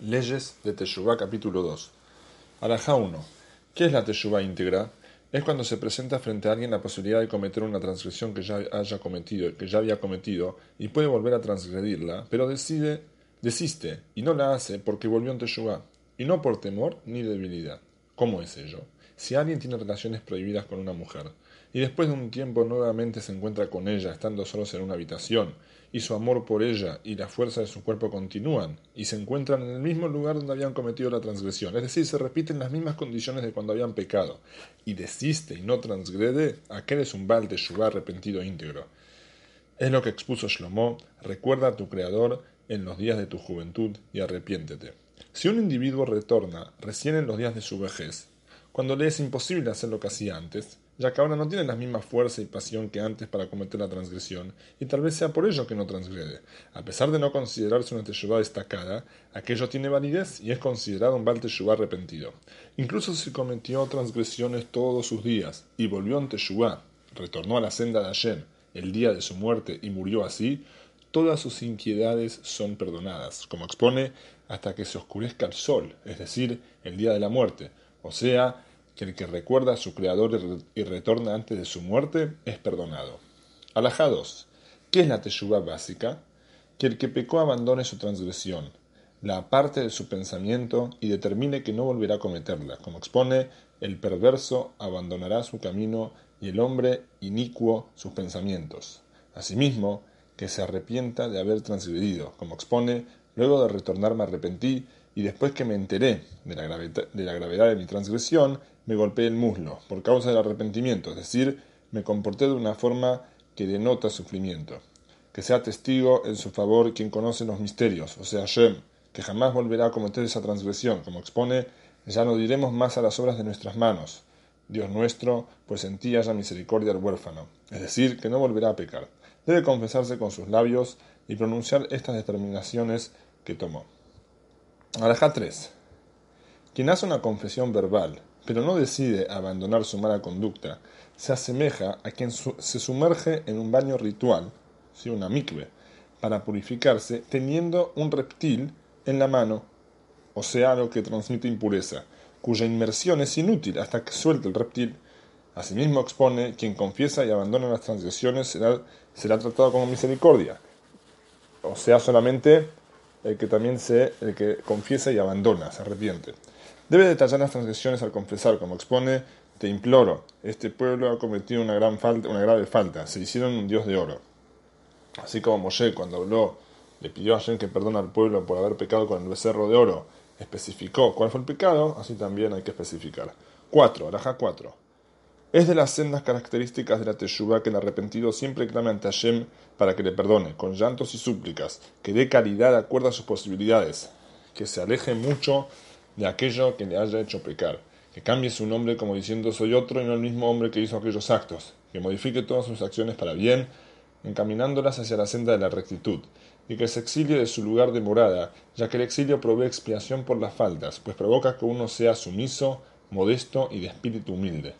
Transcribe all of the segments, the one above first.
Leyes de Teshuvah capítulo 2 Alajá 1 ¿Qué es la Teshuvah íntegra? Es cuando se presenta frente a alguien la posibilidad de cometer una transgresión que ya haya cometido, que ya había cometido, y puede volver a transgredirla, pero decide, desiste y no la hace porque volvió en Teshuvah, y no por temor ni debilidad. ¿Cómo es ello? Si alguien tiene relaciones prohibidas con una mujer, y después de un tiempo nuevamente se encuentra con ella estando solos en una habitación, y su amor por ella y la fuerza de su cuerpo continúan, y se encuentran en el mismo lugar donde habían cometido la transgresión, es decir, se repiten las mismas condiciones de cuando habían pecado, y desiste y no transgrede, aquel es un Baal de arrepentido íntegro. Es lo que expuso Shlomo, recuerda a tu Creador en los días de tu juventud y arrepiéntete. Si un individuo retorna recién en los días de su vejez, cuando le es imposible hacer lo que hacía antes, ya que ahora no tiene la misma fuerza y pasión que antes para cometer la transgresión, y tal vez sea por ello que no transgrede. A pesar de no considerarse una teshuvah destacada, aquello tiene validez y es considerado un Baal teshuvah arrepentido. Incluso si cometió transgresiones todos sus días y volvió en teshuvah, retornó a la senda de Hashem el día de su muerte y murió así, todas sus inquietudes son perdonadas, como expone hasta que se oscurezca el sol, es decir, el día de la muerte, o sea, que el que recuerda a su Creador y retorna antes de su muerte es perdonado. Alajá 2. ¿Qué es la teshuva básica? Que el que pecó abandone su transgresión, la aparte de su pensamiento y determine que no volverá a cometerla. Como expone, el perverso abandonará su camino y el hombre inicuo sus pensamientos. Asimismo, que se arrepienta de haber transgredido. Como expone, luego de retornar me arrepentí y después que me enteré de la, gravedad de mi transgresión, me golpeé el muslo por causa del arrepentimiento, es decir, me comporté de una forma que denota sufrimiento. Que sea testigo en su favor quien conoce los misterios, o sea, Shem, que jamás volverá a cometer esa transgresión, como expone, ya no diremos más a las obras de nuestras manos, Dios nuestro, pues en ti haya misericordia al huérfano, es decir, que no volverá a pecar. Debe confesarse con sus labios y pronunciar estas determinaciones que tomó. Alajá 3. Quien hace una confesión verbal pero no decide abandonar su mala conducta, se asemeja a quien se sumerge en un baño ritual, ¿sí? una mikve, para purificarse teniendo un reptil en la mano, o sea, algo que transmite impureza, cuya inmersión es inútil hasta que suelte el reptil. Asimismo expone, quien confiesa y abandona las transgresiones será, será tratado como misericordia, o sea, solamente el que también se, el que confiesa y abandona, se arrepiente. Debe detallar las transgresiones al confesar, como expone, te imploro, este pueblo ha cometido una, gran falta, una grave falta, se hicieron un dios de oro. Así como Moshe cuando habló, le pidió a Hashem que perdone al pueblo por haber pecado con el becerro de oro, especificó cuál fue el pecado, así también hay que especificar. 4. Araja 4. Es de las sendas características de la Teshuvah que el arrepentido siempre clame ante Hashem para que le perdone, con llantos y súplicas, que dé caridad de acuerdo a sus posibilidades, que se aleje mucho de aquello que le haya hecho pecar, que cambie su nombre como diciendo soy otro y no el mismo hombre que hizo aquellos actos, que modifique todas sus acciones para bien, encaminándolas hacia la senda de la rectitud, y que se exilie de su lugar de morada, ya que el exilio provee expiación por las faltas, pues provoca que uno sea sumiso, modesto y de espíritu humilde.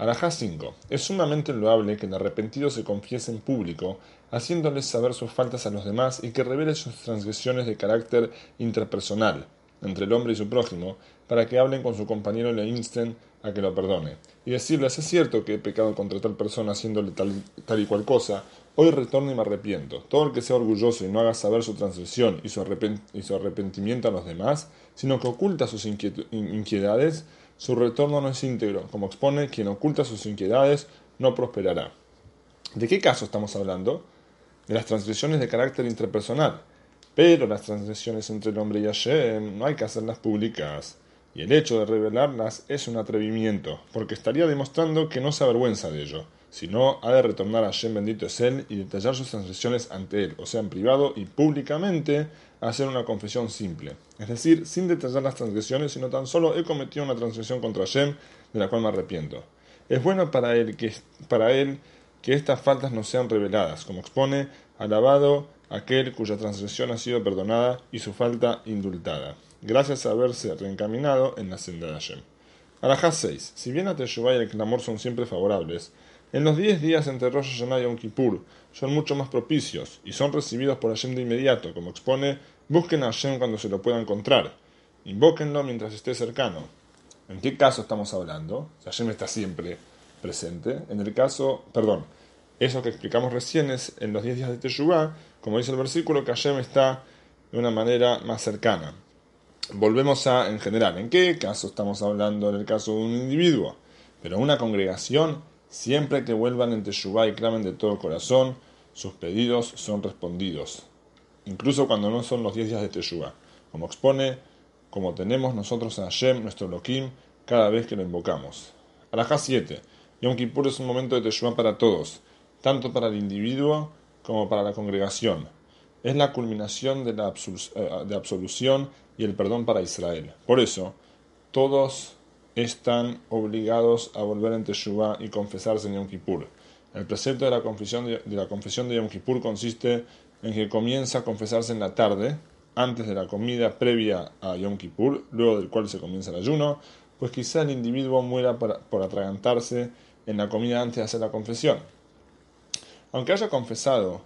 Arajá 5. Es sumamente loable que el arrepentido se confiese en público, haciéndoles saber sus faltas a los demás y que revele sus transgresiones de carácter interpersonal, entre el hombre y su prójimo, para que hablen con su compañero y le insten a que lo perdone. Y decirles, es cierto que he pecado contra tal persona haciéndole tal, tal y cual cosa, hoy retorno y me arrepiento. Todo el que sea orgulloso y no haga saber su transgresión y su, arrepentimiento a los demás, sino que oculta sus inquietudes, su retorno no es íntegro. Como expone, quien oculta sus inquietudes no prosperará. ¿De qué caso estamos hablando? De las transgresiones de carácter interpersonal pero las transgresiones entre el hombre y Hashem no hay que hacerlas públicas. Y el hecho de revelarlas es un atrevimiento, porque estaría demostrando que no se avergüenza de ello, sino ha de retornar a Hashem bendito es Él y detallar sus transgresiones ante Él, o sea, en privado y públicamente hacer una confesión simple. Es decir, sin detallar las transgresiones, sino tan solo he cometido una transgresión contra Hashem de la cual me arrepiento. Es bueno para él que, para él que estas faltas no sean reveladas, como expone, alabado aquel cuya transgresión ha sido perdonada y su falta indultada, gracias a haberse reencaminado en la senda de Hashem. Alajá 6. Si bien a Teshuvah y el clamor son siempre favorables, en los 10 días entre Rosh Hashanah y Yom Kippur son mucho más propicios y son recibidos por Hashem de inmediato, como expone Busquen a Hashem cuando se lo pueda encontrar. Invóquenlo mientras esté cercano. ¿En qué caso estamos hablando? Hashem está siempre presente. En el caso, perdón, eso que explicamos recién es en los 10 días de Teshuvah, como dice el versículo, que Hashem está de una manera más cercana. Volvemos a, en general, ¿en qué caso estamos hablando? En el caso de un individuo. Pero una congregación, siempre que vuelvan en Teshuvah y clamen de todo corazón, sus pedidos son respondidos. Incluso cuando no son los 10 días de Teshuvah. Como expone, como tenemos nosotros a Hashem, nuestro Elohim, cada vez que lo invocamos. Alajá 7. Yom Kippur es un momento de Teshuvah para todos tanto para el individuo como para la congregación. Es la culminación de la eh, absolución y el perdón para Israel. Por eso, todos están obligados a volver en Teshuvah y confesarse en Yom Kippur. El precepto de la confesión de, la confesión de Yom Kippur consiste en que comienza a confesarse en la tarde, antes de la comida previa a Yom Kippur, luego del cual se comienza el ayuno, pues quizá el individuo muera por, por atragantarse en la comida antes de hacer la confesión aunque haya confesado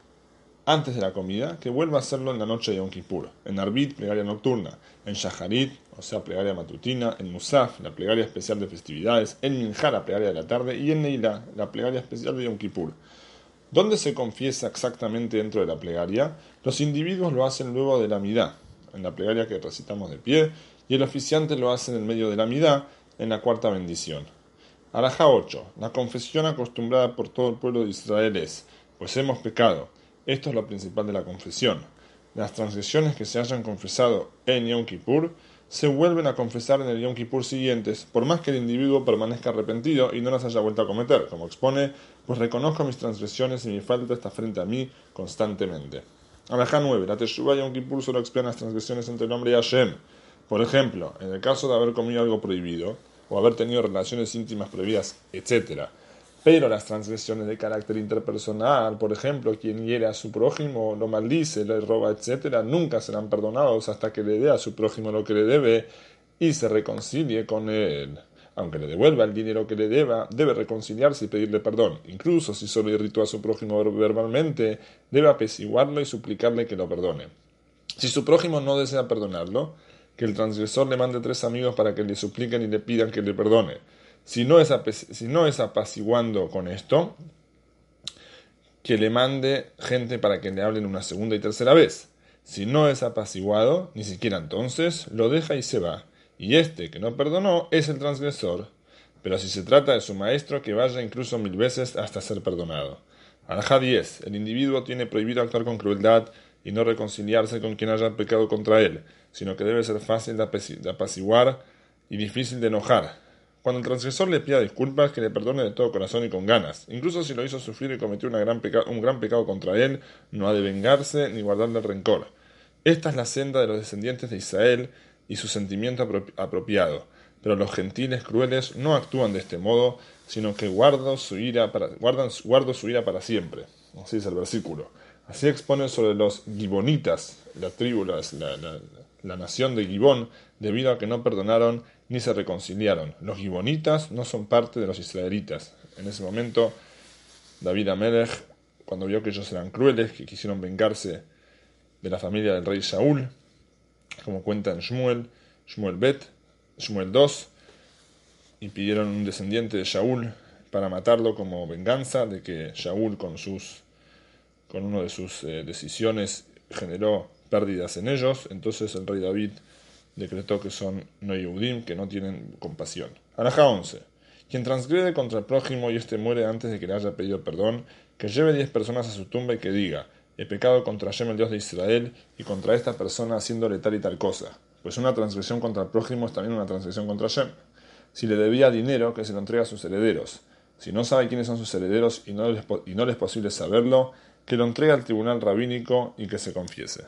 antes de la comida, que vuelva a hacerlo en la noche de Yom Kippur, en Arbit, plegaria nocturna, en Shaharit, o sea, plegaria matutina, en Musaf, la plegaria especial de festividades, en Minjar, la plegaria de la tarde, y en Neila, la plegaria especial de Yom Kippur. ¿Dónde se confiesa exactamente dentro de la plegaria? Los individuos lo hacen luego de la midá, en la plegaria que recitamos de pie, y el oficiante lo hace en el medio de la midá, en la cuarta bendición. Araja 8. La confesión acostumbrada por todo el pueblo de Israel es pues hemos pecado. Esto es lo principal de la confesión. Las transgresiones que se hayan confesado en Yom Kippur se vuelven a confesar en el Yom Kippur siguientes, por más que el individuo permanezca arrepentido y no las haya vuelto a cometer, como expone, pues reconozco mis transgresiones y mi falta está frente a mí constantemente. Alajá 9. La Teshuvah Yom Kippur solo explica las transgresiones entre el hombre y Hashem. Por ejemplo, en el caso de haber comido algo prohibido, o haber tenido relaciones íntimas prohibidas, etc., pero las transgresiones de carácter interpersonal, por ejemplo, quien hiere a su prójimo, lo maldice, le roba, etc., nunca serán perdonados hasta que le dé a su prójimo lo que le debe y se reconcilie con él. Aunque le devuelva el dinero que le deba, debe reconciliarse y pedirle perdón. Incluso si solo irritó a su prójimo verbalmente, debe apaciguarlo y suplicarle que lo perdone. Si su prójimo no desea perdonarlo, que el transgresor le mande tres amigos para que le supliquen y le pidan que le perdone. Si no, es si no es apaciguando con esto, que le mande gente para que le hablen una segunda y tercera vez. Si no es apaciguado, ni siquiera entonces, lo deja y se va. Y este que no perdonó es el transgresor. Pero si se trata de su maestro, que vaya incluso mil veces hasta ser perdonado. Alajá 10. El individuo tiene prohibido actuar con crueldad y no reconciliarse con quien haya pecado contra él, sino que debe ser fácil de apaciguar y difícil de enojar cuando el transgresor le pida disculpas, que le perdone de todo corazón y con ganas. Incluso si lo hizo sufrir y cometió un gran pecado contra él, no ha de vengarse ni guardarle rencor. Esta es la senda de los descendientes de Israel y su sentimiento apropiado. Pero los gentiles crueles no actúan de este modo, sino que guardo su ira para, guardan, guardo su ira para siempre. Así es el versículo. Así expone sobre los gibonitas, la tribu, la nación de Gibón, debido a que no perdonaron ni se reconciliaron. Los gibonitas no son parte de los israelitas. En ese momento, David Amelech, cuando vio que ellos eran crueles, que quisieron vengarse de la familia del rey Saúl, como cuenta en Shmuel, Shmuel Bet, Shmuel 2, y pidieron un descendiente de Saúl para matarlo como venganza de que Saúl con sus con una de sus eh, decisiones generó pérdidas en ellos, entonces el rey David decretó que son no Yehudim, que no tienen compasión. Araja 11. Quien transgrede contra el prójimo y éste muere antes de que le haya pedido perdón, que lleve diez personas a su tumba y que diga, he pecado contra Hashem el Dios de Israel y contra esta persona haciéndole tal y tal cosa. Pues una transgresión contra el prójimo es también una transgresión contra Hashem. Si le debía dinero, que se lo entregue a sus herederos. Si no sabe quiénes son sus herederos y no, les, y no les es posible saberlo, que lo entregue al tribunal rabínico y que se confiese.